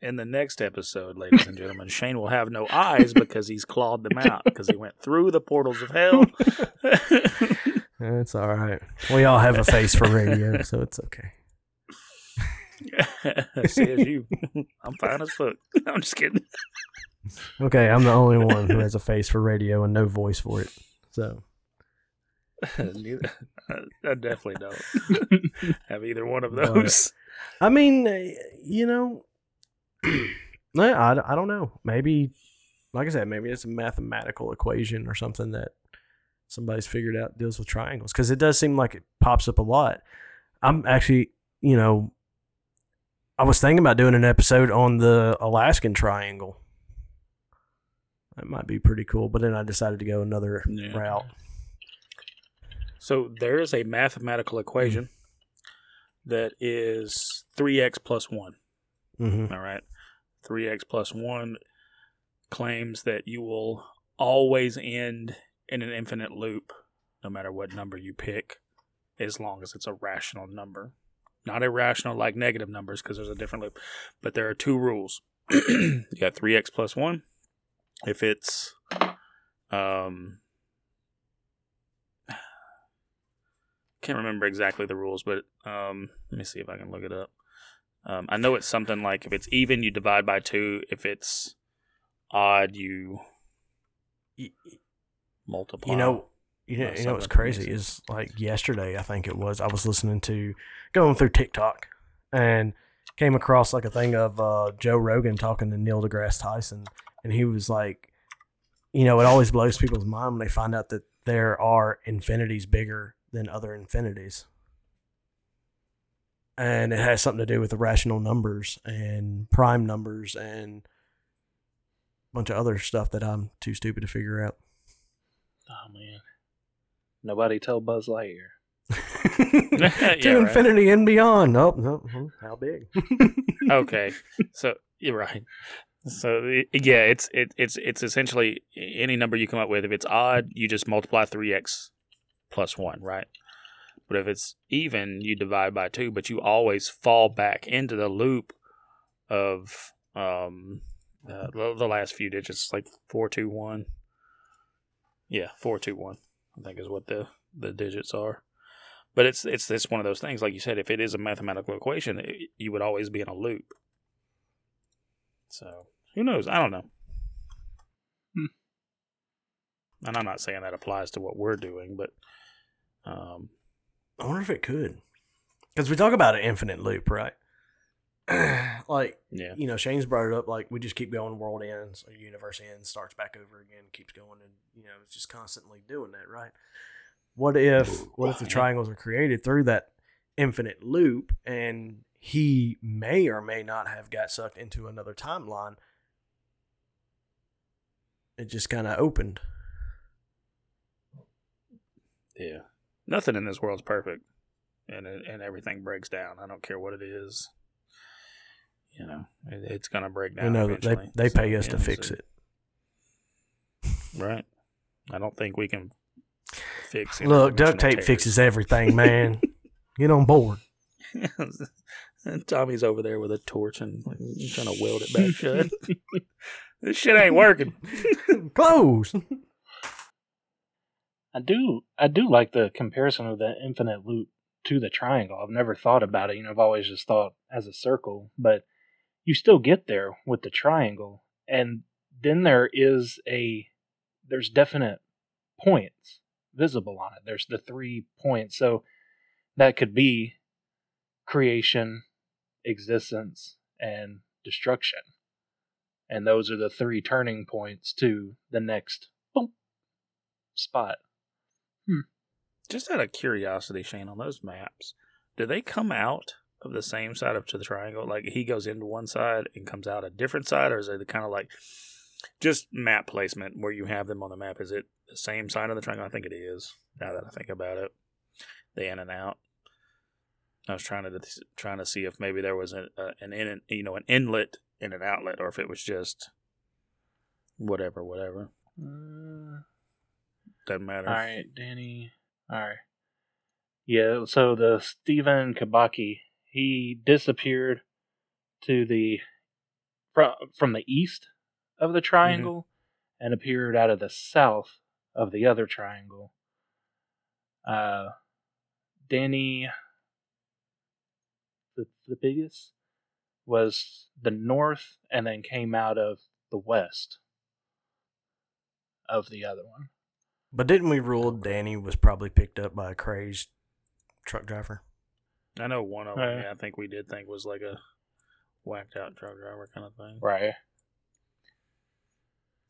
in the next episode, ladies and gentlemen, Shane will have no eyes because he's clawed them out because he went through the portals of hell. It's all right. We all have a face for radio, so it's okay. Says you. I'm fine as fuck. I'm just kidding. Okay, I'm the only one who has a face for radio and no voice for it. So, [LAUGHS] I definitely don't [LAUGHS] have either one of But- those. I mean, uh, you know, [CLEARS THROAT] yeah, I, I don't know. Maybe, like I said, maybe it's a mathematical equation or something that somebody's figured out deals with triangles because it does seem like it pops up a lot. I'm actually, you know, I was thinking about doing an episode on the Alaskan Triangle. That might be pretty cool, but then I decided to go another Yeah. route. So there is a mathematical equation that is 3x plus 1. Mm-hmm. All right. 3x plus 1 claims that you will always end in an infinite loop, no matter what number you pick, as long as it's a rational number. Not irrational like negative numbers, because there's a different loop. But there are two rules. [CLEARS THROAT] you got 3x plus 1. If it's. Um, [SIGHS] can't remember exactly the rules, but um, let me see if I can look it up. Um, I know it's something like if it's even, you divide by two. If it's odd, you multiply. You know, you know, you know what's crazy is like yesterday, I think it was. I was listening to going through TikTok and came across like a thing of uh, Joe Rogan talking to Neil deGrasse Tyson, and he was like, you know, it always blows people's mind when they find out that there are infinities bigger than other infinities. And it has something to do with irrational numbers and prime numbers and a bunch of other stuff that I'm too stupid to figure out. Oh man. Nobody tell Buzz Lightyear. [LAUGHS] [LAUGHS] Yeah, to right. infinity and beyond. Nope, nope. How big? [LAUGHS] okay, so you're right. So yeah, it's it, it's it's essentially any number you come up with. If it's odd, you just multiply three x plus one, right? But if it's even, you divide by two. But you always fall back into the loop of um uh, the, the last few digits, like four two one. Yeah, four two one. I think is what the the digits are. But it's it's it's one of those things, like you said. If it is a mathematical equation, it, you would always be in a loop. So who knows? I don't know. Hmm. And I'm not saying that applies to what we're doing, but um, I wonder if it could, because we talk about an infinite loop, right? [CLEARS THROAT] like yeah, you know, Shane's brought it up. Like we just keep going, world ends, or universe ends, starts back over again, keeps going, and you know, it's just constantly doing that, right? What if what if the triangles are created through that infinite loop, and he may or may not have got sucked into another timeline? It just kind of opened. yeah. Nothing in this world's perfect, and it, and everything breaks down. I don't care what it is. You know, it, it's gonna break down. you know, they they So, pay us to fix so- it. right? I don't think we can fix. It. Look, duct tape tears. fixes everything, man. [LAUGHS] Get on board. [LAUGHS] and Tommy's over there with a torch and like, trying to weld it back shut. [LAUGHS] this shit ain't working. [LAUGHS] Close. I do I do like the comparison of the infinite loop to the triangle. I've never thought about it. You know, I've always just thought as a circle, but you still get there with the triangle. And then there is a there's definite points visible on it. There's the three points. So that could be creation, existence, and destruction. And those are the three turning points to the next boom spot. Hmm. Just out of curiosity, Shane, on those maps, do they come out of the same side of to the triangle? Like he goes into one side and comes out a different side, or is it the kind of like just map placement where you have them on the map? Is it the same side of the triangle? I think it is. Now that I think about it, the in and out. I was trying to trying to see if maybe there was a, a, an in you know an inlet and an outlet, or if it was just whatever, whatever. Uh, Doesn't matter. all right, Danny. All right. Yeah, so the Stephen Kabaki, he disappeared to the from from the east of the triangle and appeared out of the south of the other triangle. Uh, Danny, the the biggest, was the north and then came out of the west of the other one. But didn't we rule Danny was probably picked up by a crazed truck driver? I know one of them. Right. Yeah, I think we did think was like a whacked out truck driver kind of thing, Right.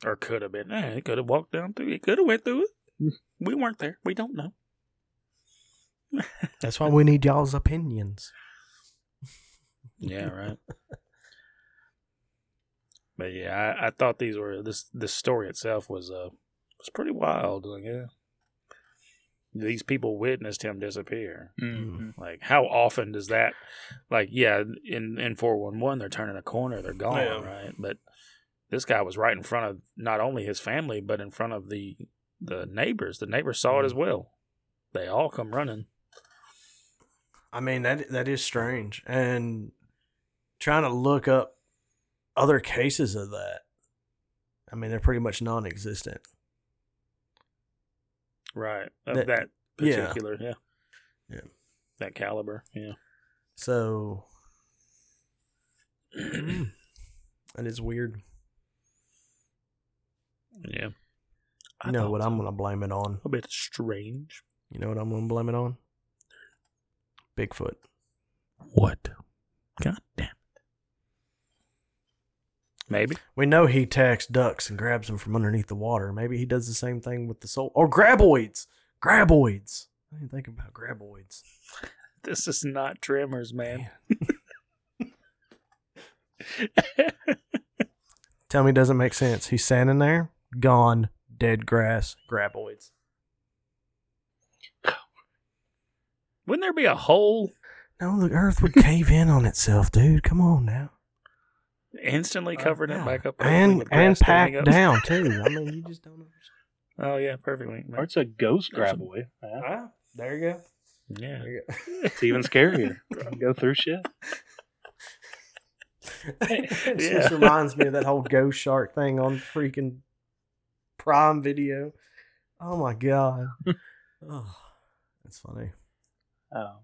or could have been. Eh, he could have walked down through. He could have went through it. [LAUGHS] we weren't there. We don't know. [LAUGHS] That's why we need y'all's opinions. Yeah, [LAUGHS] right. but yeah, I, I thought these were this this story itself was uh was pretty wild. Like, yeah, these people witnessed him disappear. Mm-hmm. Like, how often does that? Like, yeah, in in four one one, they're turning a corner, they're gone, Yeah. right? But this guy was right in front of not only his family, but in front of the the neighbors. The neighbors saw it as well. They all come running. I mean that that is strange, and trying to look up other cases of that. I mean, they're pretty much non-existent. Right. Of That- that, particular, yeah. Yeah. That caliber, yeah. So [CLEARS THROAT] and it's weird. Yeah. You know what I'm gonna blame it on? A bit strange. You know what I'm gonna blame it on? Bigfoot. What? God damn. Maybe. We know he attacks ducks and grabs them from underneath the water. Maybe he does the same thing with the soul or graboids. Graboids. I didn't think about graboids. This is not Tremors, man. [LAUGHS] Tell me, it doesn't make sense. He's standing there, gone, dead grass, graboids. Wouldn't there be a hole No, the earth would cave in on itself, dude. Come on now. Instantly covering it Yeah. back up? and and packed down [LAUGHS] too. I mean, you just don't understand. Oh, yeah, perfectly. Or it's a ghost There's a- Yeah. Ah, there you go. Yeah. There you go. It's even scarier. [LAUGHS] Go through shit. it Yeah. just reminds me of that whole [LAUGHS] ghost shark thing on freaking Prime Video. Oh my god. oh, that's funny. Um,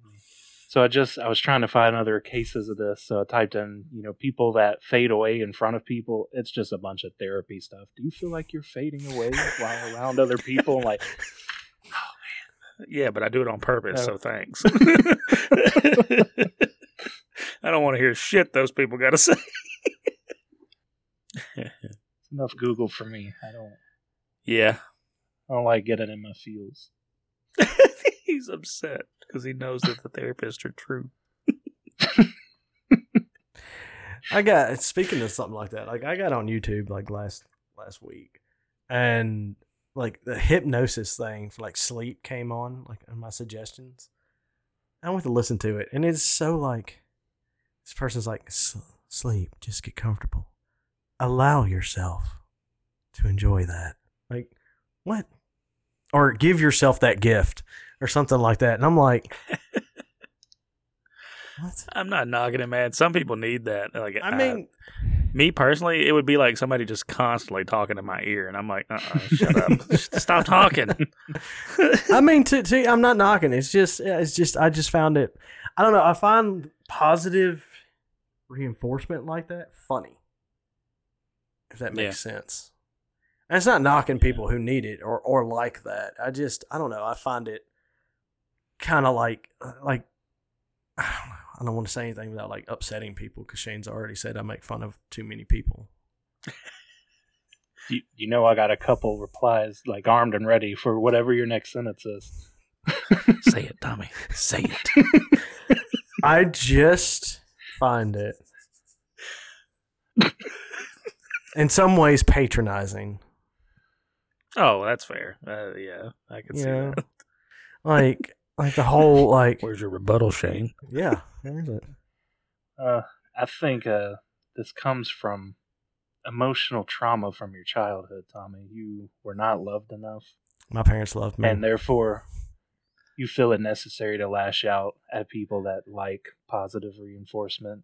so I just I was trying to find other cases of this. So I typed in, you know, people that fade away in front of people. It's just a bunch of therapy stuff. Do you feel like you're fading away while around other people? Like, oh [SIGHS] man. Yeah, but I do it on purpose, Oh. so thanks. [LAUGHS] I don't want to hear shit those people got to say. [LAUGHS] enough Google for me. I don't Yeah. I don't like getting in my feels. [LAUGHS] [LAUGHS] He's upset because he knows that the therapists are true. I got speaking of something like that. Like I got on YouTube like last last week, and like the hypnosis thing for like sleep came on like my suggestions. I went to listen to it, and it's so like this person's like "S- sleep, just get comfortable, allow yourself to enjoy that. Like what? Or give yourself that gift or something like that. And I'm like, [LAUGHS] what? I'm not knocking it, man. Some people need that. Like, I mean, me personally, it would be like somebody just constantly talking in my ear, and I'm like, uh, uh shut up, [LAUGHS] stop talking. I mean, to, to, I'm not knocking. It's just, it's just, I just found it. I don't know. I find positive reinforcement like that funny. If that makes sense. And it's not knocking people who need it or or like that. I just, I don't know. I find it kind of like, uh, like, [SIGHS] I don't know. I don't want to say anything without like upsetting people because Shane's already said I make fun of too many people. You, you know I got a couple replies like armed and ready for whatever your next sentence is. [LAUGHS] Say it, Tommy. Say it. [LAUGHS] I just find it in some ways patronizing. Oh, that's fair. Uh, yeah, I can see that. Like like the whole like Where's your rebuttal, Shane? yeah, there's it. Uh, I think uh, this comes from emotional trauma from your childhood, Tommy. You were not loved enough, My parents loved me. and therefore you feel it necessary to lash out at people that like positive reinforcement.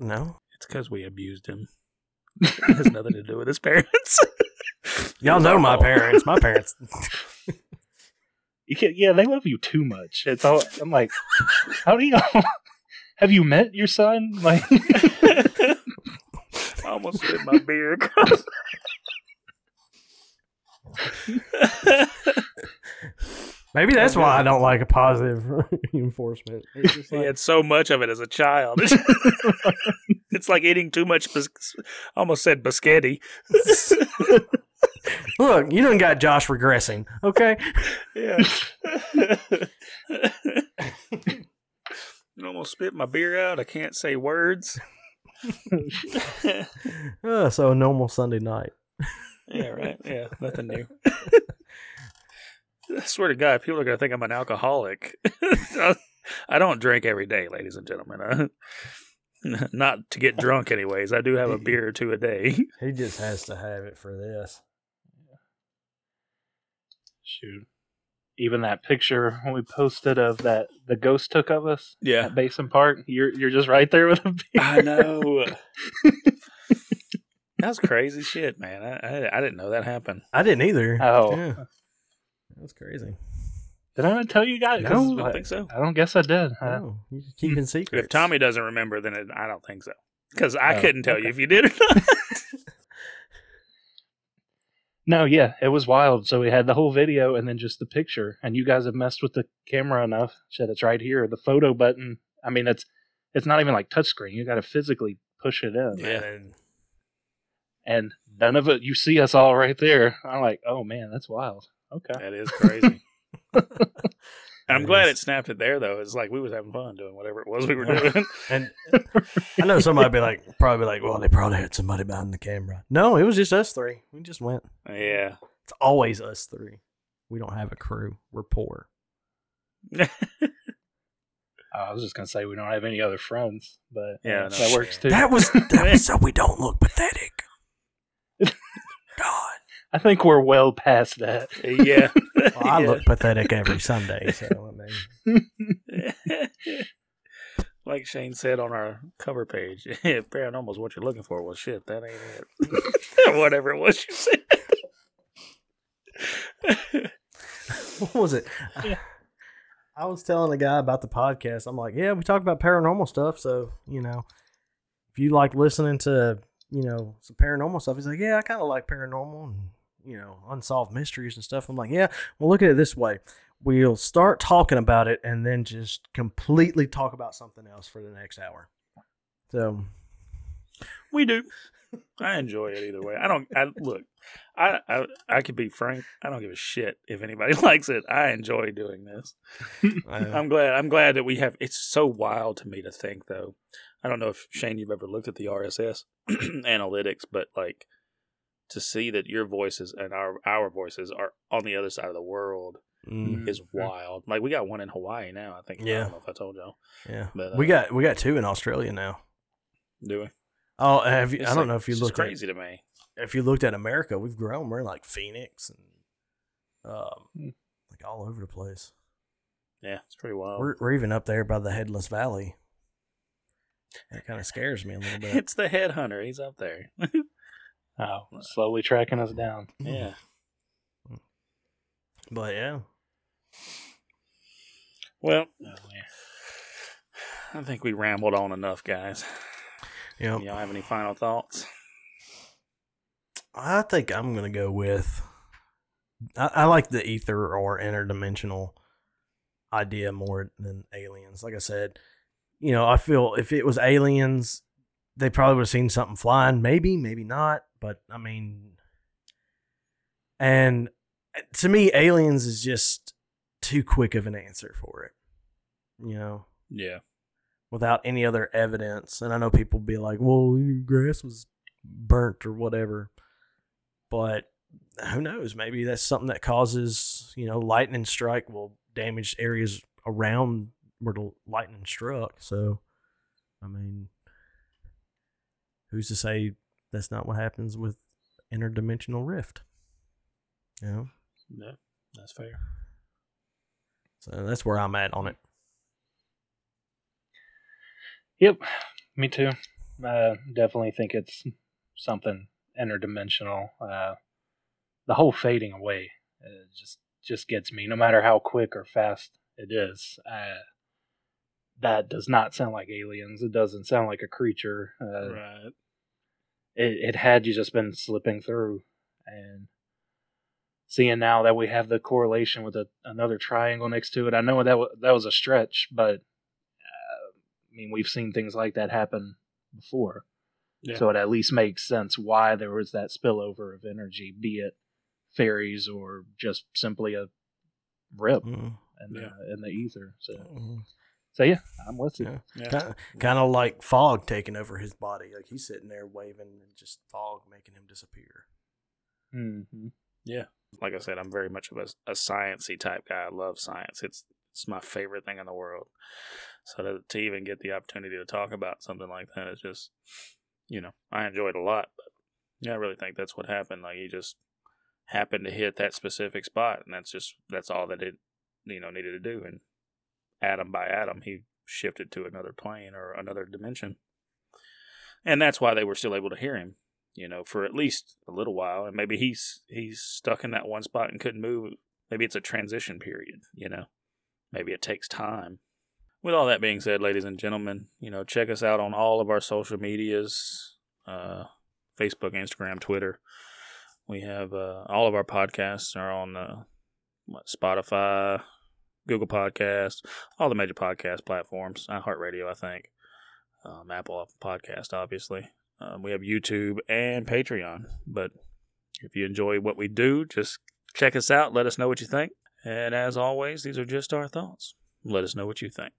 no, It's because we abused him. it has nothing to do with his parents. y'all know my parents. My parents. [LAUGHS] You can, yeah, they love you too much. It's all. I'm like, how do you? [LAUGHS] have you met your son? Like, [LAUGHS] I almost spit my beer across. Maybe that's why I don't like a positive [LAUGHS] reinforcement. It's just he had so much of it as a child. it's like eating too much. Bis- almost said biscotti. Look, you done got Josh regressing. Okay. yeah. I almost spit my beer out. I can't say words. [LAUGHS] Uh, so a normal Sunday night. Yeah, right. Yeah, nothing new. I swear to God, people are going to think I'm an alcoholic. [LAUGHS] I don't drink every day, ladies and gentlemen. Uh, [LAUGHS] not to get drunk, anyways. I do have a beer or two a day. He just has to have it for this. Shoot. Even that picture we posted of that the ghost took of us Yeah, at Basin Park, you're you're just right there with a beer. I know. [LAUGHS] That's crazy shit, man. I, I I didn't know that happened. I didn't either. Oh. Yeah. That's crazy. Did I not tell you guys? 'Cause I don't I, think so. I don't guess I did. Oh, you're keeping secrets. If Tommy doesn't remember, then it, I don't think so. Because I Oh, couldn't tell you if you did or not. [LAUGHS] No, yeah, it was wild. So we had the whole video and then just the picture. And you guys have messed with the camera enough. Shit, it's right here. The photo button. I mean, it's it's not even like touchscreen. You got to physically push it in. Yeah. And And none of it. You see us all right there. I'm like, oh man, that's wild. Okay. That is crazy. [LAUGHS] I'm glad it snapped it there, though. It's like we was having fun doing whatever it was we were doing. [LAUGHS] And [LAUGHS] I know somebody be like, probably be like, well, they probably had somebody behind the camera. No, it was just us three. We just went. yeah. It's always us three. We don't have a crew. We're poor. [LAUGHS] Oh, I was just gonna say we don't have any other friends, but Yeah, no, that sure. works too. That was that was so we don't look pathetic. God, I think we're well past that. yeah. [LAUGHS] well, I Yeah. look pathetic every Sunday. So I mean, [LAUGHS] like Shane said on our cover page, [LAUGHS] if paranormal is what you're looking for, well, shit, that ain't it. Whatever it was you said. what was it? Yeah. I was telling a guy about the podcast. I'm like, yeah, we talk about paranormal stuff. So you know, if you like listening to you know some paranormal stuff, he's like, yeah, I kind of like paranormal and you know unsolved mysteries and stuff. I'm like, yeah. Well, look at it this way. We'll start talking about it and then just completely talk about something else for the next hour. So We do. I enjoy it either way. I don't. I look. I, I I could be frank. I don't give a shit if anybody [LAUGHS] likes it. I enjoy doing this. [LAUGHS] I, uh, I'm glad. I'm glad that we have. It's so wild to me to think, though. I don't know if Shane, you've ever looked at the RSS [CLEARS THROAT] analytics, but like to see that your voices and our our voices are on the other side of the world mm, is wild. Like we got one in Hawaii now. I think. Yeah. I Yeah. don't know if I told y'all. yeah. But, we uh, got we got two in Australia now. Do we? Oh, have you? It's I don't like- know if you it's just looked at crazy to me. if you looked at America, we've grown. We're in like Phoenix and um, Hmm. like all over the place. Yeah, it's pretty wild. We're we're even up there by the Headless Valley. That kind of scares me a little bit. [LAUGHS] it's the headhunter. He's up there. [LAUGHS] Oh, slowly tracking us down. yeah. But yeah, Well, Oh, yeah. I think we rambled on enough, guys. you know, Y'all have any final thoughts? I think I'm gonna go with. I, I like the ether or interdimensional idea more than aliens. Like I said, you know, I feel if it was aliens, they probably would have seen something flying. Maybe, maybe not. But I mean, and eh, to me, aliens is just too quick of an answer for it. You know, Yeah. without any other evidence. And I know people be like, well, grass was burnt or whatever. But who knows? Maybe that's something that causes, you know, lightning strike will damage areas around where the lightning struck. So, I mean, who's to say that's not what happens with interdimensional rift? You know? Yeah. That's fair. So that's where I'm at on it. Yep, me too. Uh, definitely think it's something interdimensional. Uh, the whole fading away uh, just just gets me. No matter how quick or fast it is, uh, that does not sound like aliens. It doesn't sound like a creature. Uh, right. It, it had you just been slipping through and seeing now that we have the correlation with a, another triangle next to it, I know that w- that was a stretch, but uh, I mean we've seen things like that happen before, Yeah. so it at least makes sense why there was that spillover of energy, be it fairies or just simply a rip Mm, in, Yeah. the, in the ether. So, mm. So yeah, I'm with you. Yeah. Yeah. Kind, kind of like fog taking over his body. Like he's sitting there waving and just fog making him disappear. hmm Yeah. like I said, I'm very much of a, a sciencey type guy. I love science. It's it's my favorite thing in the world. So to, to even get the opportunity to talk about something like that is just, you know, I enjoy it a lot. But yeah, I really think that's what happened. Like he just happened to hit that specific spot, and that's just that's all that it, you know, needed to do. And atom by atom, he shifted to another plane or another dimension, and that's why they were still able to hear him you know, for at least a little while. And maybe he's he's stuck in that one spot and couldn't move. Maybe it's a transition period, you know. Maybe it takes time. With all that being said, ladies and gentlemen, you know, check us out on all of our social medias, uh, Facebook, Instagram, Twitter. We have uh, all of our podcasts are on uh, what, Spotify, Google Podcasts, all the major podcast platforms, iHeartRadio, I think, um, Apple Podcast, obviously. Um, we have YouTube and Patreon. But if you enjoy what we do, just check us out. Let us know what you think. And as always, these are just our thoughts. Let us know what you think.